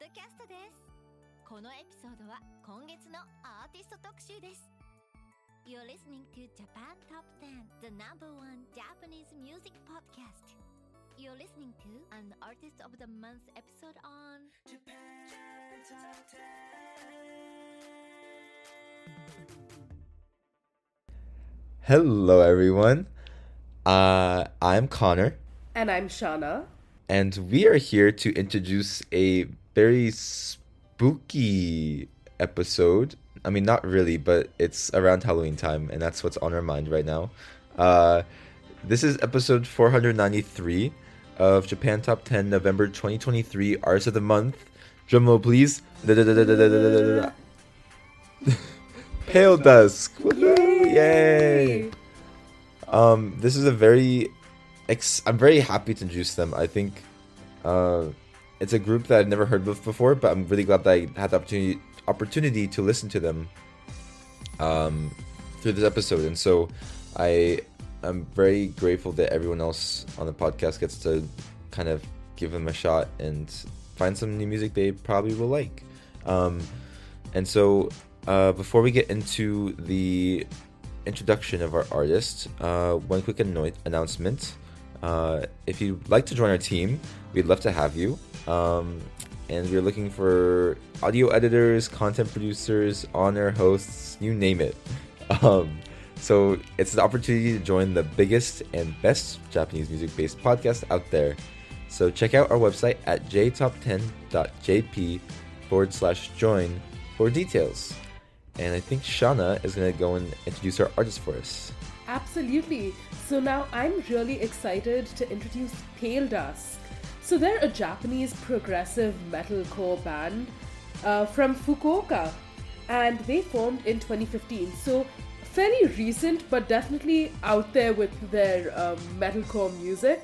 ドキャストです。このエピソードは今月のアーティスト特集です。You're listening to Japan Top 10 The number one Japanese music podcast. You're listening to an Artist of the Month episode on Japan Top 10 Hello everyone. Uh, I'm Connor. And I'm Shanna. And we are here to introduce a very spooky episode. I mean, not really, but it's around Halloween time, and that's what's on our mind right now. Uh, this is episode 493 of Japan Top 10, November 2023, Artist of the Month. Drumroll, please. Paledusk. Yay! Um, this is a very. Ex- I'm very happy to introduce them. I think uh, it's a group that I've never heard of before, but I'm really glad that I had the opportunity opportunity to listen to them, um, through this episode. And so, I am very grateful that everyone else on the podcast gets to kind of give them a shot and find some new music they probably will like. Um, and so, uh, before we get into the introduction of our artist, uh, one quick anno- announcement. Uh, if you'd like to join our team, we'd love to have you. Um, and we're looking for audio editors, content producers, honor hosts, you name it. Um, so it's an opportunity to join the biggest and best Japanese music based podcast out there. So check out our website at jtop10.jp forward slash join for details. And I think Shanna is going to go and introduce our artist for us. Absolutely. So now I'm really excited to introduce Paledusk. So they're a Japanese progressive metalcore band uh, from Fukuoka, and they formed in 2015. So fairly recent, but definitely out there with their um, metalcore music.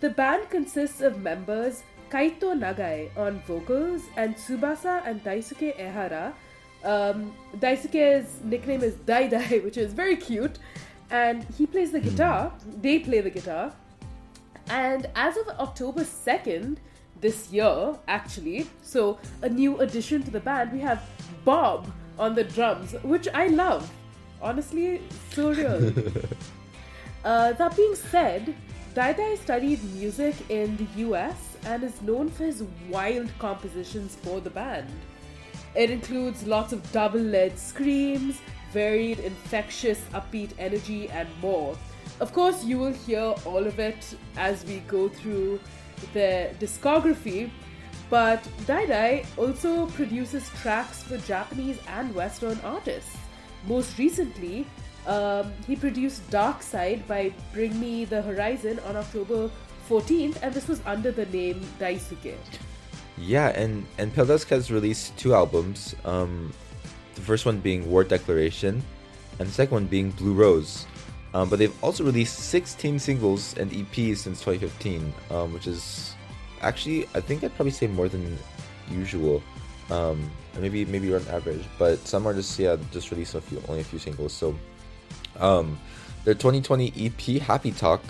The band consists of members Kaito Nagai on vocals and Tsubasa and Daisuke Ehara. Um, Daisuke's nickname is Dai Dai, which is very cute, and he plays the guitar. They play the guitar. And as of October 2nd, this year, actually, so a new addition to the band, we have Bob on the drums, which I love. Honestly, so real. Uh, that being said, Daidai studied music in the US and is known for his wild compositions for the band. It includes lots of double led screams, varied, infectious, upbeat energy, and more. Of course, you will hear all of it as we go through their discography, but Dai Dai also produces tracks for Japanese and Western artists. Most recently, um, he produced Dark Side by Bring Me the Horizon on October 14th, and this was under the name Daisuke. Yeah, and and Paledusk has released two albums. Um, the first one being War Declaration, and the second one being Blue Rose. Um, but they've also released 16 singles and EPs since 2015, um, which is actually I think I'd probably say more than usual. Um, maybe maybe on average, but some artists yeah just release a few only a few singles. So um, their 2020 EP Happy Talk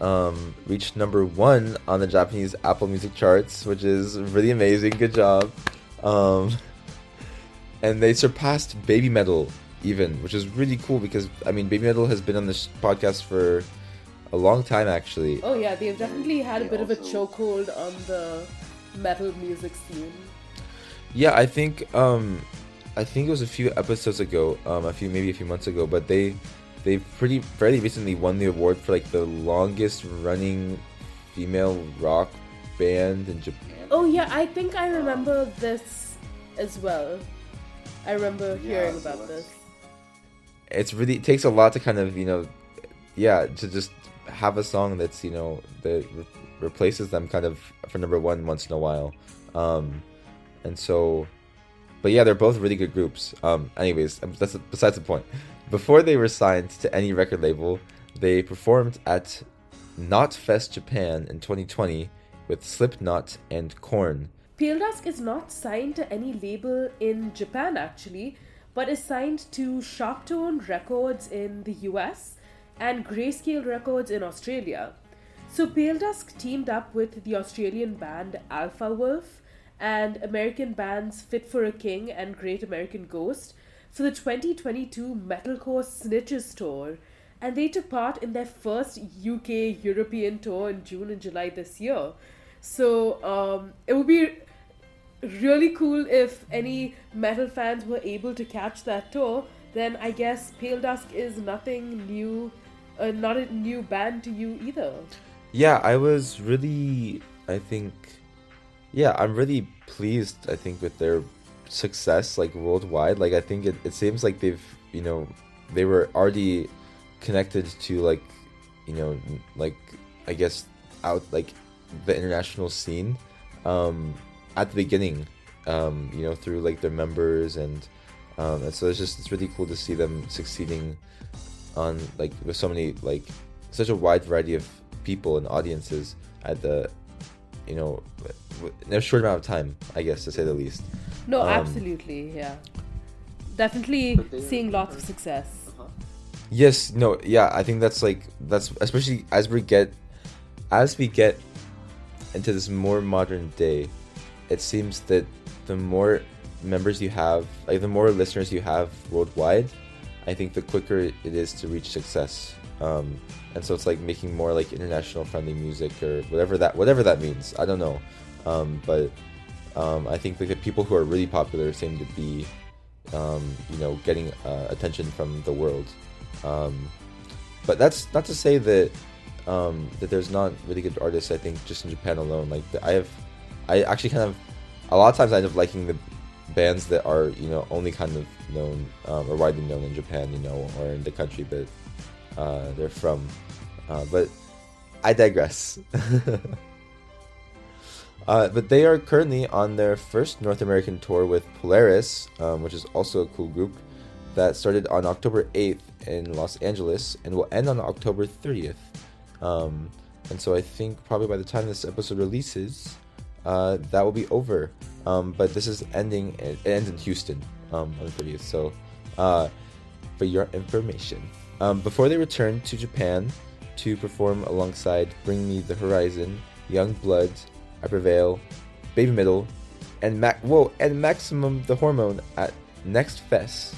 um, reached number one on the Japanese Apple Music charts, which is really amazing. Good job. Um, and they surpassed Baby Metal even, which is really cool because I mean Baby Metal has been on this podcast for a long time actually. Oh yeah, they've definitely had a bit of a chokehold on the metal music scene. Yeah, I think um, I think it was a few episodes ago, um, a few maybe a few months ago, but they they pretty fairly recently won the award for like the longest running female rock band in Japan. Oh yeah, I think I remember this as well. I remember hearing about this. It's really it takes a lot to kind of you know, yeah, to just have a song that's you know that re- replaces them kind of for number one once in a while, um, and so, but yeah, they're both really good groups. Um, anyways, that's besides the point. Before they were signed to any record label, they performed at Knotfest Japan in 2020 with Slipknot and Korn. Paledusk is not signed to any label in Japan actually, but is signed to Sharptone Records in the US and Greyscale Records in Australia. So Paledusk teamed up with the Australian band Alpha Wolf and American bands Fit for a King and Great American Ghost for the 2022 Metalcore Snitches tour, and they took part in their first UK European tour in June and July this year. So um, it would be really cool if any metal fans were able to catch that tour. Then I guess Paledusk is nothing new, uh, not a new band to you either. Yeah, I was really, I think, yeah, I'm really pleased. I think with their success, like worldwide. Like I think it, it seems like they've, you know, they were already connected to like, you know, like I guess out like the international scene, um, at the beginning, um, you know, through like their members and, um, and so it's just it's really cool to see them succeeding on like with so many like such a wide variety of people and audiences at the you know in a short amount of time i guess to say the least No, Um, absolutely, yeah. Definitely seeing lots of success. yes no yeah i think that's like that's especially as we get as we get into this more modern day it seems that the more members you have like the more listeners you have worldwide i think the quicker it is to reach success. Um, and so it's like making more like international friendly music or whatever that whatever that means. I don't know. Um, but um, i think like the people who are really popular seem to be um, you know getting uh, attention from the world um, but that's not to say that um, that there's not really good artists. I think just in Japan alone, like I have, I actually kind of, a lot of times I end up liking the bands that are you know only kind of known um, or widely known in Japan, you know, or in the country that uh, they're from. Uh, but I digress. Uh, but they are currently on their first North American tour with Polaris, um, which is also a cool group that started on October 8th in Los Angeles and will end on October 30th. Um, and so I think probably by the time this episode releases, uh, that will be over. Um, but this is ending, it ends in Houston um, on the 30th. So uh, for your information. Um, before they return to Japan to perform alongside Bring Me the Horizon, Yungblud, I Prevail, Baby Metal, and Mac Whoa and Maximum the Hormone at Next Fest.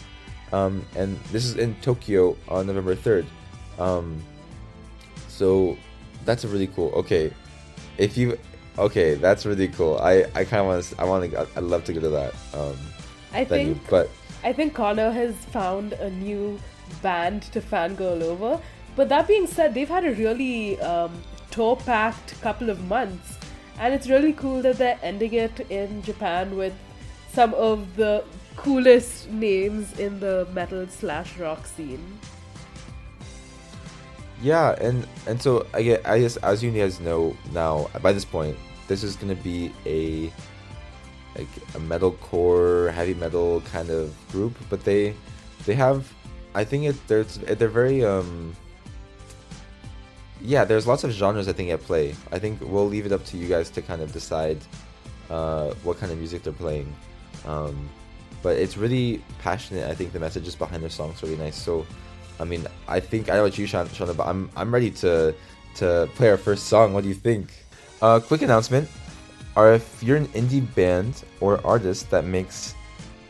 Um, and this is in Tokyo on November 3rd. Um, so that's really cool. Okay, if you okay, that's really cool. I I kind of want to I want to I'd love to go to that um I venue, think but I think Connor has found a new band to fangirl over. But that being said, they've had a really um, tour-packed couple of months, and it's really cool that they're ending it in Japan with some of the coolest names in the metal slash rock scene. Yeah, and and so I I guess as you guys know now by this point, this is gonna be a like a metalcore, heavy metal kind of group, but they they have I think it they're they're very um yeah, there's lots of genres I think at play. I think we'll leave it up to you guys to kind of decide uh, what kind of music they're playing. Um, but it's really passionate. I think the messages behind their songs are really nice. So, I mean, I think I know what you, Shan- Shanna, but I'm I'm ready to to play our first song. What do you think? Uh, quick announcement: if you're an indie band or artist that makes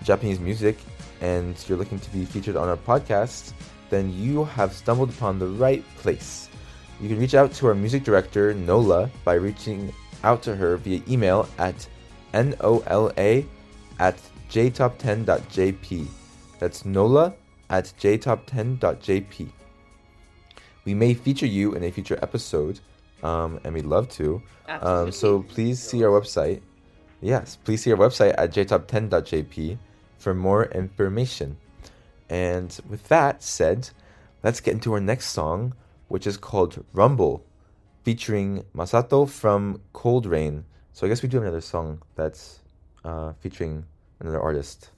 Japanese music and you're looking to be featured on our podcast, then you have stumbled upon the right place. You can reach out to our music director, Nola, by reaching out to her via email at nola at jtop10.jp. That's Nola at jtop10.jp. We may feature you in a future episode, um, and we'd love to. Um, so please see our website. Yes, please see our website at jtop10.jp for more information. And with that said, let's get into our next song, which is called Rumble, featuring Masato from coldrain. So I guess we do have another song that's uh, featuring another artist.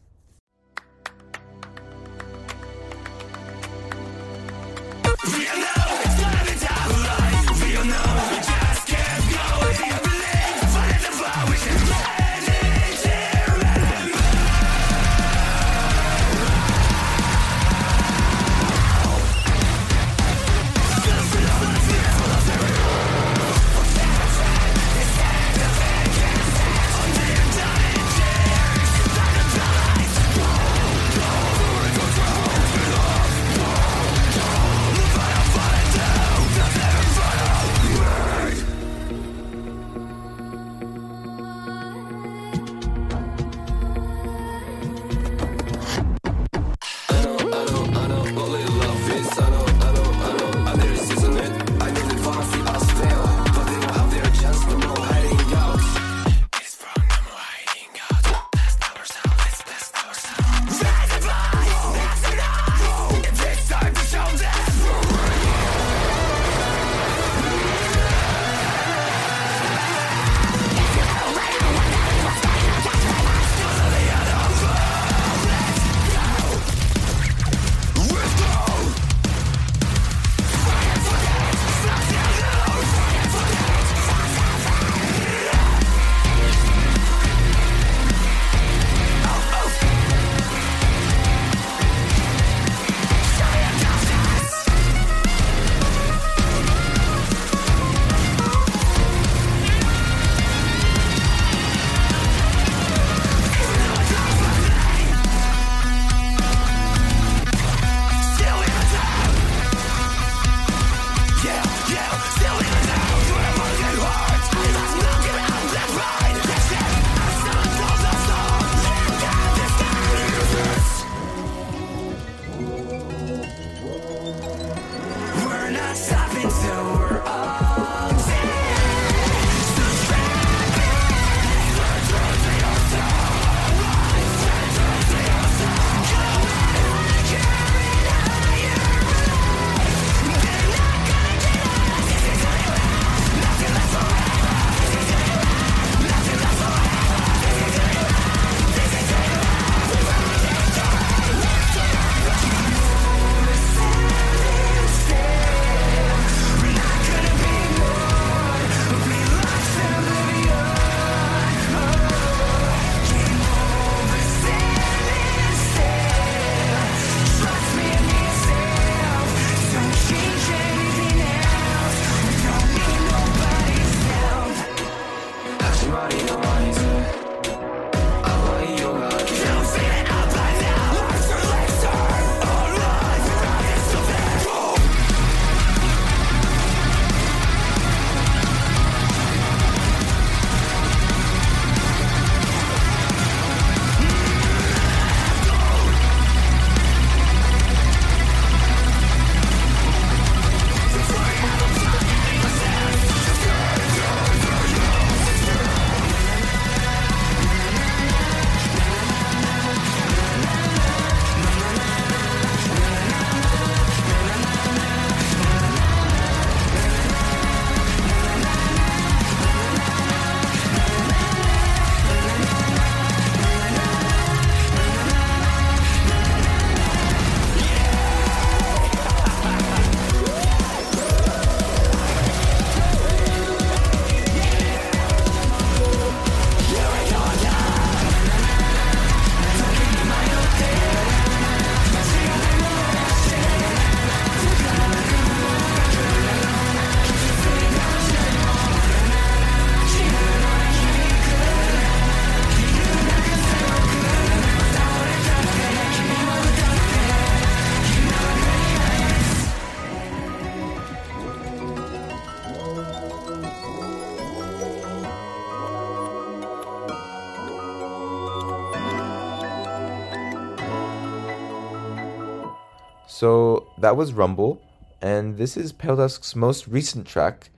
That was Rumble, and this is Paledusk's most recent track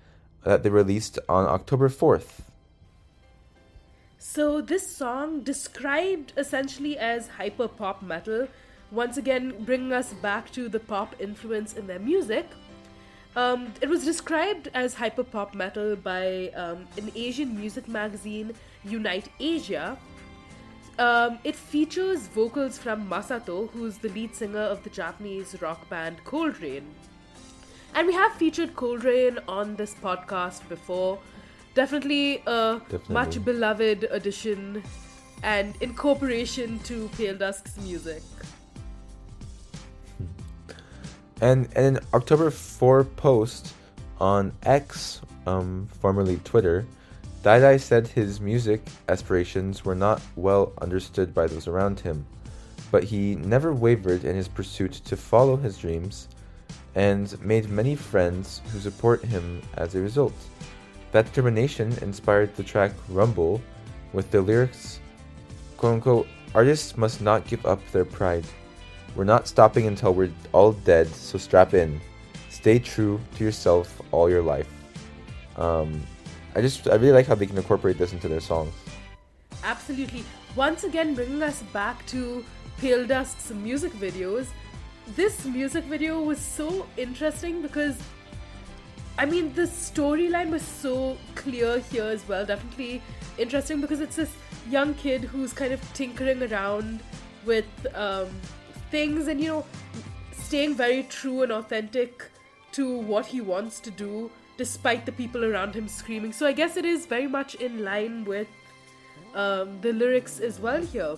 that they released on October 4th. So this song described essentially as hyper pop metal, once again bringing us back to the pop influence in their music. Um, it was described as hyper pop metal by um, an Asian music magazine, Unite Asia. Um, it features vocals from Masato, who's the lead singer of the Japanese rock band coldrain. And we have featured coldrain on this podcast before. Definitely a Definitely. much beloved addition and incorporation to Paledusk's music. And, and an October 4 post on X, um, formerly Twitter, Dai Dai said his music aspirations were not well understood by those around him, but he never wavered in his pursuit to follow his dreams and made many friends who support him as a result. That determination inspired the track Rumble with the lyrics, quote unquote, artists must not give up their pride. We're not stopping until we're all dead, so strap in. Stay true to yourself all your life. Um, I just, I really like how they can incorporate this into their songs. Absolutely. Once again, bringing us back to Paledusk's music videos. This music video was so interesting because, I mean, the storyline was so clear here as well. Definitely interesting because it's this young kid who's kind of tinkering around with um, things and, you know, staying very true and authentic to what he wants to do despite the people around him screaming. So I guess it is very much in line with um, the lyrics as well here.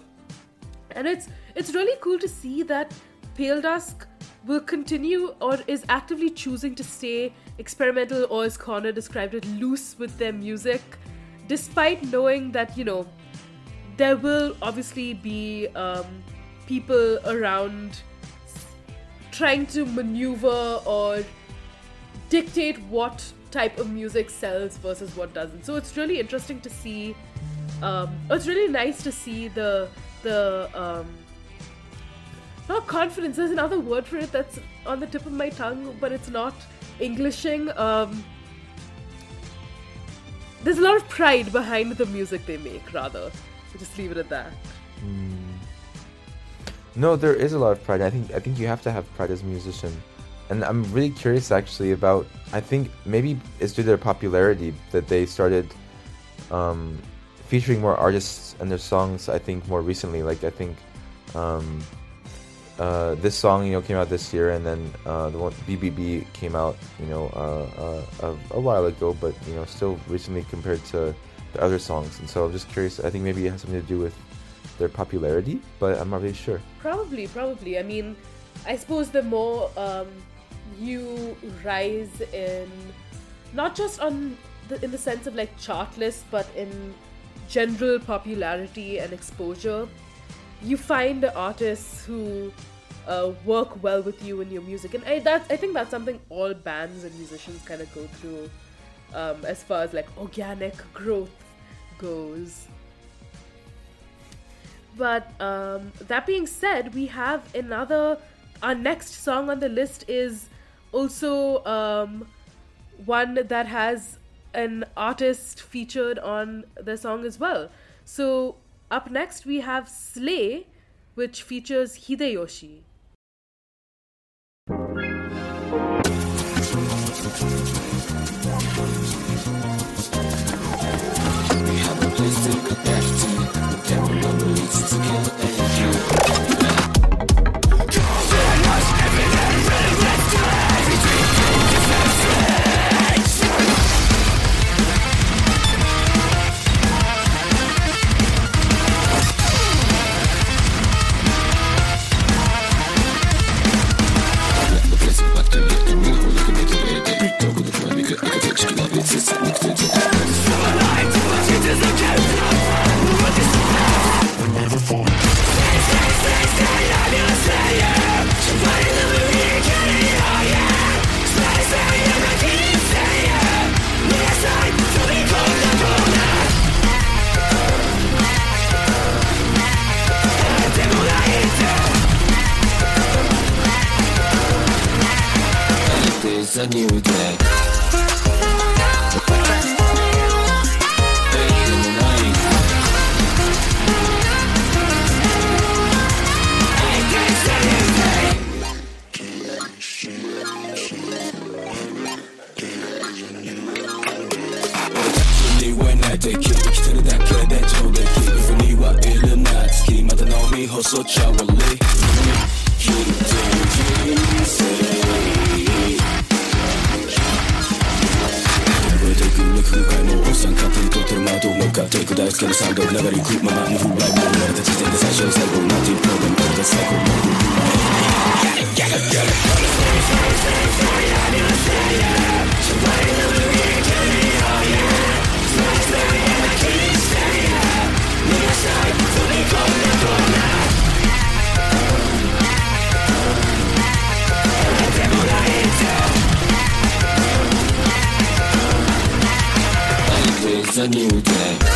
And it's it's really cool to see that Paledusk will continue or is actively choosing to stay experimental or as Connor described it, loose with their music, despite knowing that, you know, there will obviously be um, people around trying to maneuver or dictate what type of music sells versus what doesn't. So it's really interesting to see. Um, it's really nice to see the the um, not confidence. There's another word for it that's on the tip of my tongue, but it's not Englishing. Um, there's a lot of pride behind the music they make. Rather, just leave it at that. No, there is a lot of pride. I think I think you have to have pride as a musician, and I'm really curious actually about. I think maybe it's due to their popularity that they started um, featuring more artists and their songs. I think more recently, like I think um, uh, this song you know came out this year, and then uh, the one BBB came out you know uh, uh, a, a while ago, but you know still recently compared to the other songs. And so I'm just curious. I think maybe it has something to do with their popularity, but I'm not really sure. Probably, probably. I mean, I suppose the more um, you rise in, not just on the, in the sense of like chart lists, but in general popularity and exposure, you find artists who uh, work well with you in your music, and I that I think that's something all bands and musicians kind of go through, um, as far as like organic growth goes. But um, that being said, we have another. Our next song on the list is also um, one that has an artist featured on the song as well. So up next we have Slay, which features Hideyoshi. We have a place to connect to. new day.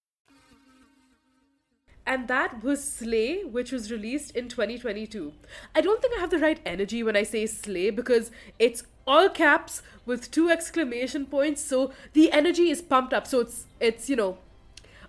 And that was Slay, which was released in 2022. I don't think I have the right energy when I say Slay because it's all caps with two exclamation points, so the energy is pumped up. So it's it's you know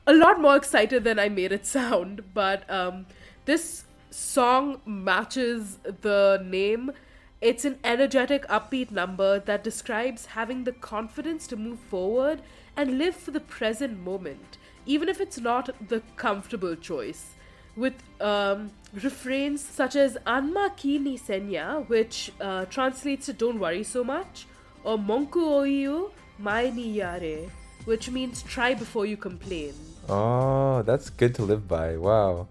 a lot more excited than I made it sound. But um, this song matches the name. It's an energetic, upbeat number that describes having the confidence to move forward and live for the present moment, even if it's not the comfortable choice. With um, refrains such as Anma ki ni senya, which uh, translates to Don't worry so much, or Monku oiu mai ni yare, which means try before you complain. Oh, that's good to live by. Wow.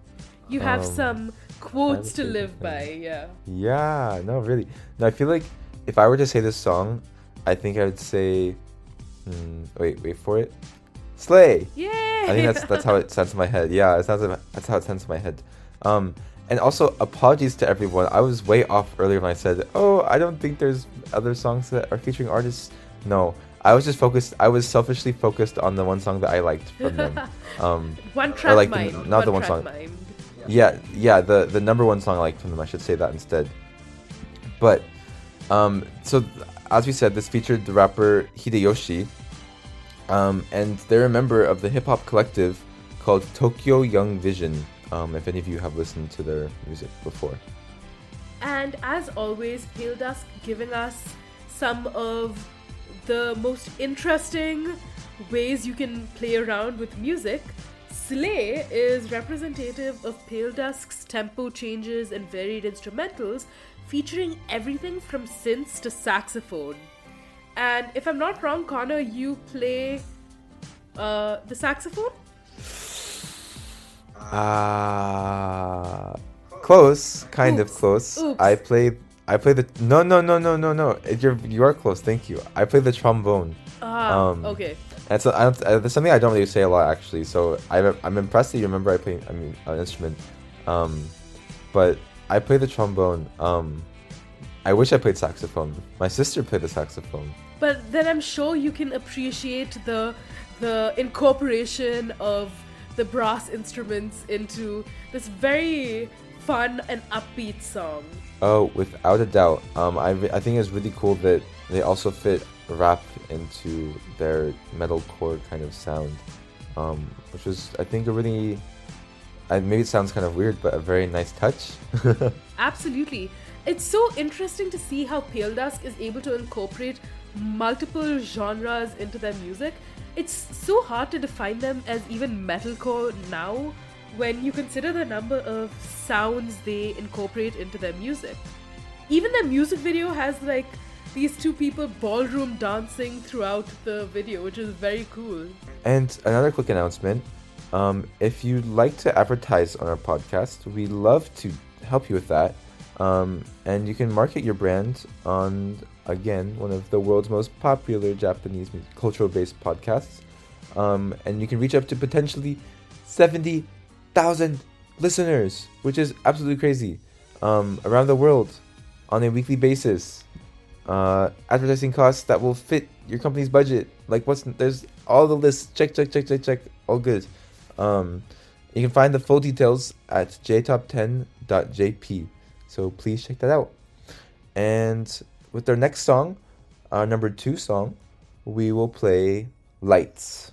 You have Um, some quotes to live by, yeah. Yeah, no, really. No, I feel like if I were to say this song, I think I would say, hmm, wait, wait for it, Slay. Yay! I think that's that's how it sounds in my head. Yeah, it sounds that's how it sounds in my head. Um, and also apologies to everyone. I was way off earlier when I said, "Oh, I don't think there's other songs that are featuring artists." No, I was just focused. I was selfishly focused on the one song that I liked from them. Um, one track like the- not the one one song. yeah, yeah, the the number one song I liked from them. I should say that instead. But um, so as we said, this featured the rapper Hideyoshi, um, and they're a member of the hip hop collective called Tokyo Young Vision. Um, if any of you have listened to their music before. And as always, Paledusk giving us some of the most interesting ways you can play around with music. Slay is representative of Paledusk's tempo changes and varied instrumentals, featuring everything from synths to saxophone. And if I'm not wrong, Connor, you play uh, the saxophone? Ah, close, kind of close. Oops. I play. I play the no no no no no no. You're you are close. Thank you. I play the trombone. Ah, Um, okay. That's, a, I uh, that's something I don't really say a lot actually. So I'm, I'm impressed that you remember I play. I mean, an instrument. Um, but I play the trombone. Um, I wish I played saxophone. My sister played the saxophone. But then I'm sure you can appreciate the the incorporation of the brass instruments into this very fun and upbeat song. Oh, without a doubt. Um, I, I think it's really cool that they also fit rap into their metalcore kind of sound, um, which was I think a really, I, maybe it sounds kind of weird, but a very nice touch. Absolutely. It's so interesting to see how Paledusk is able to incorporate multiple genres into their music. It's so hard to define them as even metalcore now when you consider the number of sounds they incorporate into their music. Even their music video has like these two people ballroom dancing throughout the video, which is very cool. And another quick announcement. Um, if you'd like to advertise on our podcast, we love to help you with that. Um, and you can market your brand on, again, one of the world's most popular Japanese cultural based podcasts. Um, and you can reach up to potentially 70,000 listeners, which is absolutely crazy, um, around the world on a weekly basis. Uh, advertising costs that will fit your company's budget. Like, what's there's all the lists. Check, check, check, check, check. All good. Um, you can find the full details at jtop10.jp. So please check that out. And with our next song, our number two song, we will play Lights.「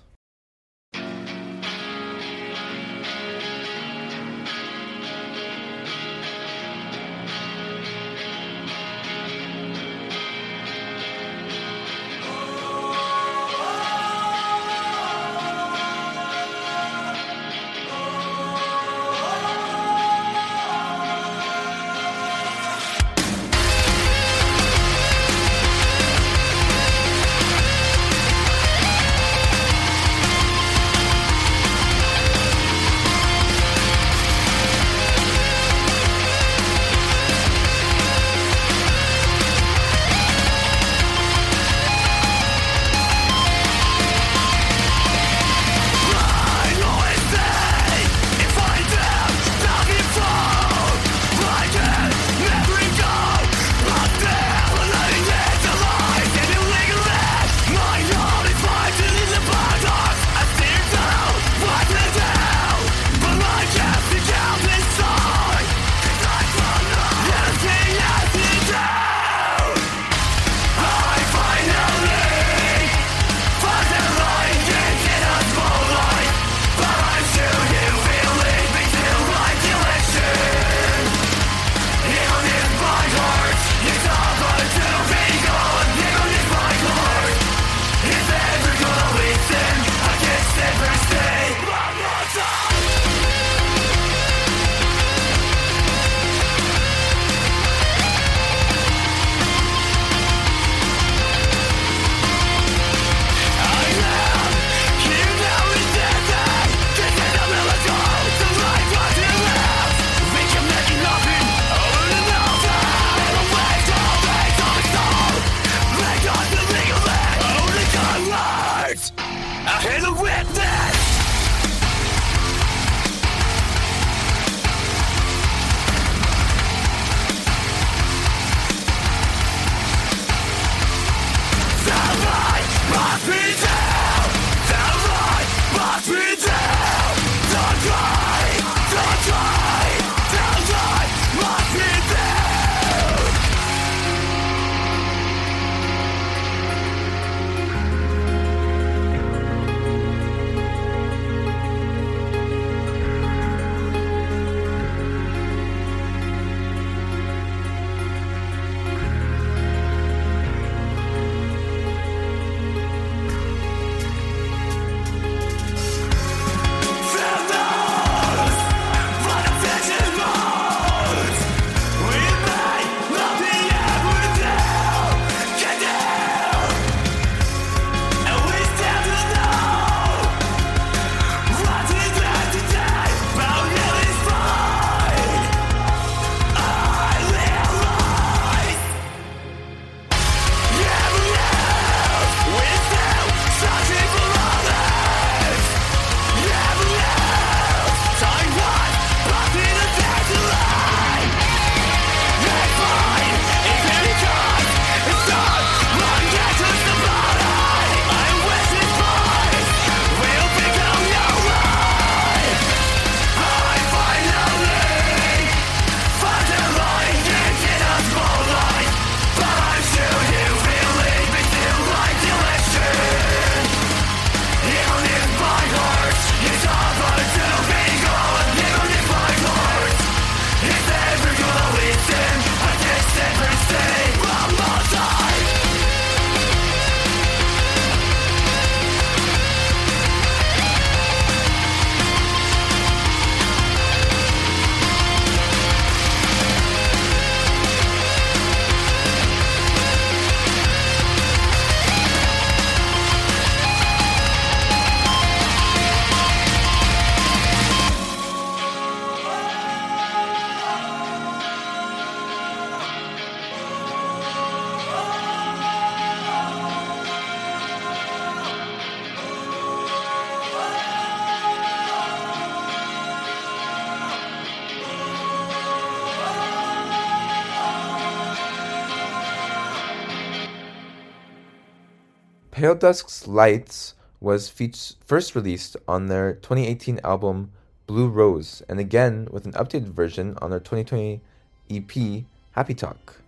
Paledusk's Lights was first released on their 2018 album Blue Rose, and again with an updated version on their 2020 EP Happy Talk.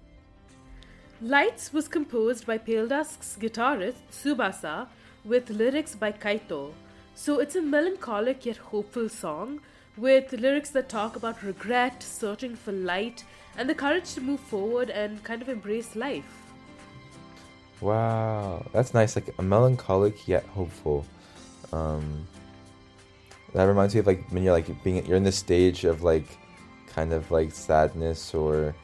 Lights was composed by Paledusk's guitarist Tsubasa with lyrics by Kaito. So it's a melancholic yet hopeful song with lyrics that talk about regret, searching for light, and the courage to move forward and kind of embrace life. Wow, that's nice. Like a melancholic yet hopeful. Um, that reminds me of like when you're like being you're in this stage of like kind of like sadness or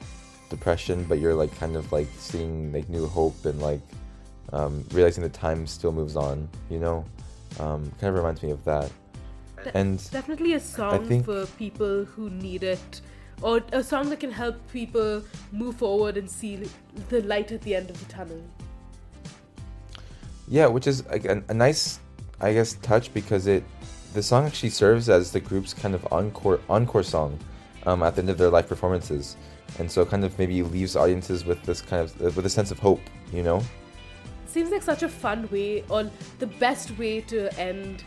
depression, but you're like kind of like seeing like new hope and like um, realizing that time still moves on. You know, um, kind of reminds me of that. De- And definitely a song think- for people who need it, or a song that can help people move forward and see the light at the end of the tunnel. Yeah, which is a, a nice, I guess, touch because it the song actually serves as the group's kind of encore encore song um, at the end of their live performances, and so kind of maybe leaves audiences with this kind of with a sense of hope, you know. Seems like such a fun way, or the best way to end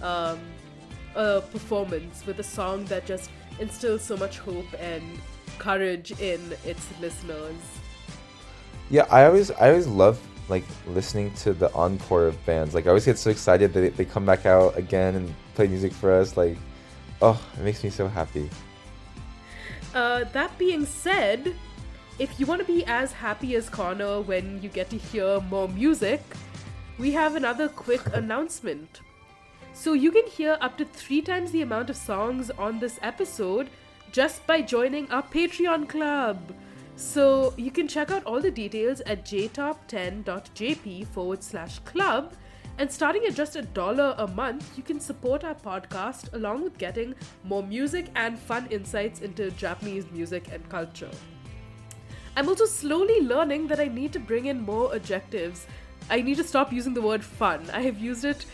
um, a performance with a song that just instills so much hope and courage in its listeners. Yeah, I always I always love like listening to the encore of bands. Like I always get so excited that they, come back out again and play music for us. Like, oh, it makes me so happy. Uh, that being said, if you want to be as happy as Connor when you get to hear more music, we have another quick announcement. So you can hear up to three times the amount of songs on this episode just by joining our Patreon club. So you can check out all the details at jtop10.jp forward slash club. And starting at just a dollar a month, you can support our podcast along with getting more music and fun insights into Japanese music and culture. I'm also slowly learning that I need to bring in more adjectives. I need to stop using the word fun. I have used it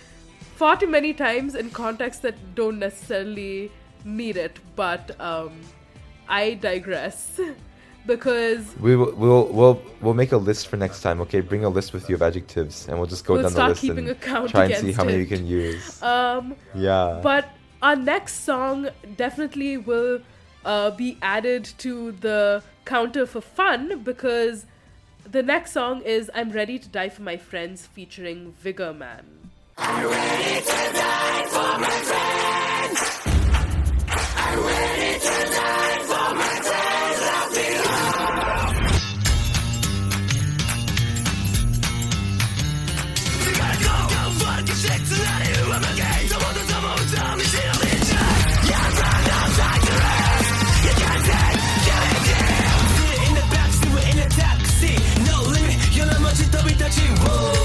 far too many times in contexts that don't necessarily need it, but um, I digress. because We will we'll we'll we'll make a list for next time. Okay, bring a list with you of adjectives, and we'll just go We'll down the list keeping and account try and see how many we can use. um, yeah. But our next song definitely will uh, be added to the counter for fun because the next song is I'm Ready to Die for My Friends featuring Vigor Man. Oh.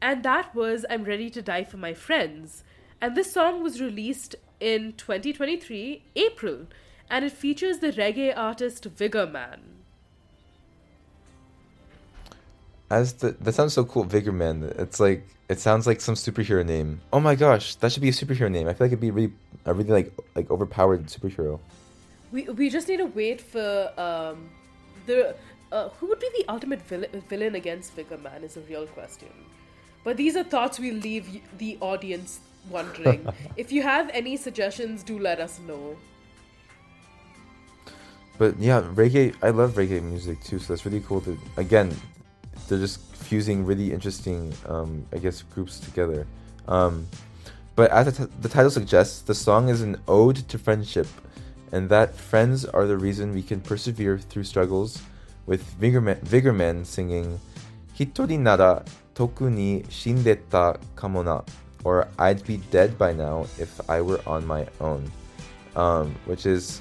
And that was I'm Ready to Die for My Friends. And this song was released in 2023, April, and it features the reggae artist Vigor Man. As the that sounds so cool, Vigor Man. It's like it sounds like some superhero name. Oh my gosh, that should be a superhero name. I feel like it'd be really a really like like overpowered superhero. We, we just need to wait for um, the uh, who would be the ultimate villain, villain against Vigor Man is a real question. But these are thoughts we'll leave the audience wondering. if you have any suggestions, do let us know. But yeah, reggae. I love reggae music too, so that's really cool. To again, they're just fusing really interesting, um, I guess, groups together. Um, but as the, t- the title suggests, the song is an ode to friendship, and that friends are the reason we can persevere through struggles. With Vigor Man, Vigor Man singing, "Hitori nara toku ni shindeta kamo na," or "I'd be dead by now if I were on my own," um, which is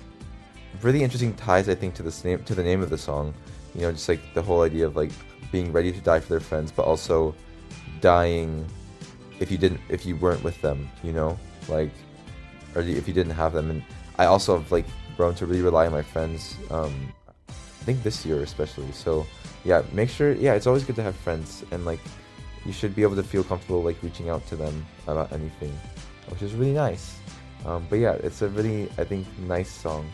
really interesting ties I think to this name to the name of the song. You know, just like the whole idea of like being ready to die for their friends, but also dying if you didn't if you weren't with them. You know, like or if you didn't have them. And I also have like grown to really rely on my friends. Um, I think this year especially. So yeah, make sure. Yeah, it's always good to have friends, and like you should be able to feel comfortable like reaching out to them about anything, which is really nice. Um, but yeah, it's a really I think nice song.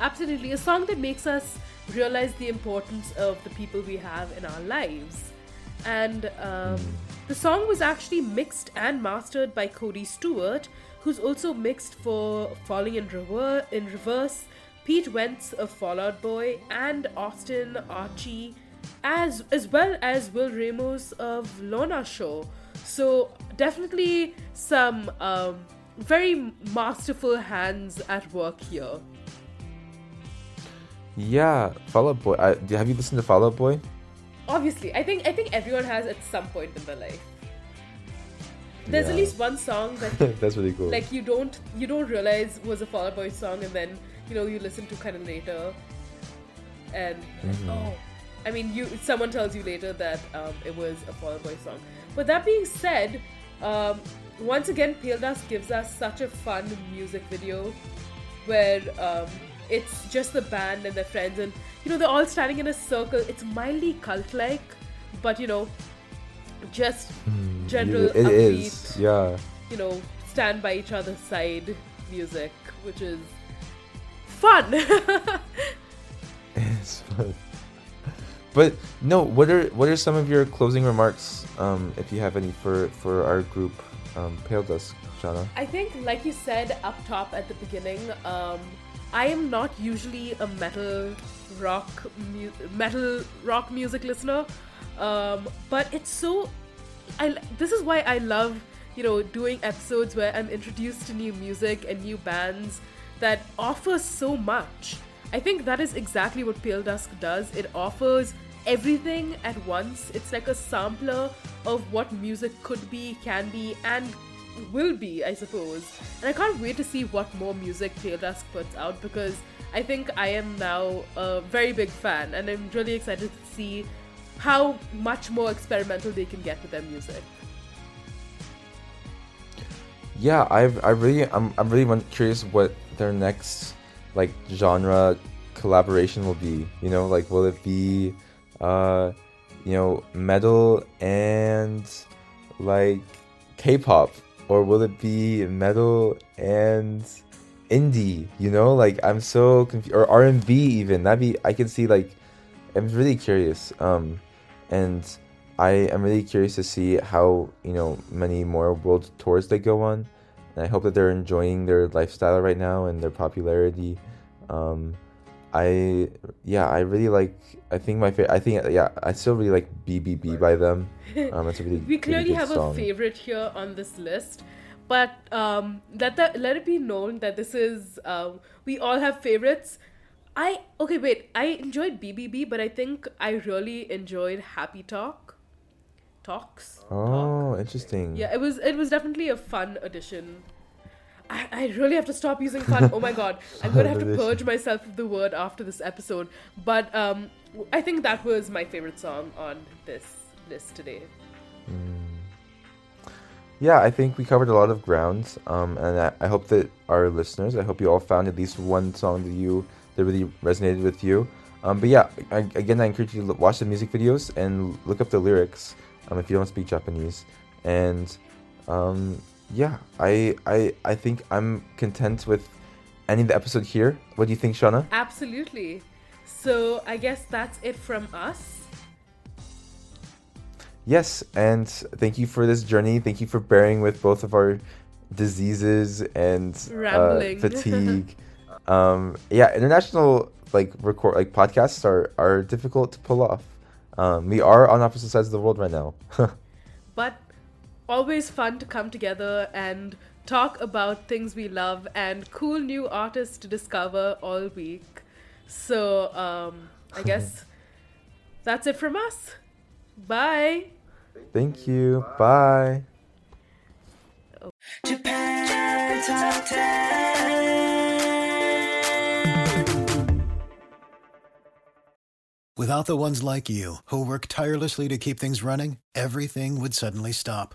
Absolutely, a song that makes us realize the importance of the people we have in our lives. And um, the song was actually mixed and mastered by Cody Stewart, who's also mixed for Falling in, Rever- in Reverse, Pete Wentz of Fall Out Boy, and Austin Archie, as as well as Will Ramos of Lorna Shore. So definitely some um, very masterful hands at work here. Yeah, Fall Out Boy. I, have you listened to Fall Out Boy? obviously i think i think everyone has at some point in their life there's at least one song that That's really cool. like you don't you don't realize was a Fall Out Boy song and then you know you listen to kind of later and Mhm. oh I mean you someone tells you later that um, it was a Fall Out Boy song but that being said um, once again Paledusk gives us such a fun music video where um, it's just the band and their friends and you know they're all standing in a circle it's mildly cult like but you know just general Hmm, It upbeat is. Yeah. you know, stand by each other's side music, which is fun. It's fun. But no, what are what are some of your closing remarks, um, if you have any for for our group, um, Pale Dust, Shanna? I think, like you said up top at the beginning, um, I am not usually a metal rock mu- metal rock music listener, um, but it's so. I this is why I love you know doing episodes where I'm introduced to new music and new bands that offer so much. I think that is exactly what Paledusk does. It offers everything at once. It's like a sampler of what music could be, can be, and will be, I suppose. And I can't wait to see what more music Paledusk puts out because I think I am now a very big fan and I'm really excited to see how much more experimental they can get with their music. Yeah, I've I really I'm I'm really curious what their next like genre collaboration will be. You know, like will it be uh you know metal and like K-pop or will it be metal and indie? You know, like I'm so confused or R&B even. That'd be I can see like I'm really curious. Um and I am really curious to see how you know many more world tours they go on, and I hope that they're enjoying their lifestyle right now and their popularity. Um, I yeah, I really like. I think my favorite. I think yeah, I still really like BBB by them. Um, it's a really we really clearly good have song. a favorite here on this list but um, let that let it be known that this is um, we all have favorites i okay wait i enjoyed bbb but i think i really enjoyed happy talk talks Oh, interesting. yeah it was it was definitely a fun addition I, I really have to stop using fun. Oh my god. I'm gonna have to purge myself of the word after this episode. But um I think that was my favorite song on this list today. yeah, I think we covered a lot of grounds, um, and I, I hope that our listeners, I hope you all found at least one song that you that really resonated with you. Um, but yeah, I, again, I encourage you to watch the music videos and look up the lyrics um, if you don't speak Japanese. And um, yeah, I, I I think I'm content with ending the episode here. What do you think, Shanna? Absolutely. So I guess that's it from us. Yes, and thank you for this journey. Thank you for bearing with both of our diseases and uh, fatigue. um, yeah, international like record like podcasts are are difficult to pull off. Um, we are on opposite sides of the world right now. But always fun to come together and talk about things we love and cool new artists to discover all week. So um, I guess that's it from us. Bye. Thank you. Bye. Japan Top 10. Without the ones like you, who work tirelessly to keep things running, everything would suddenly stop.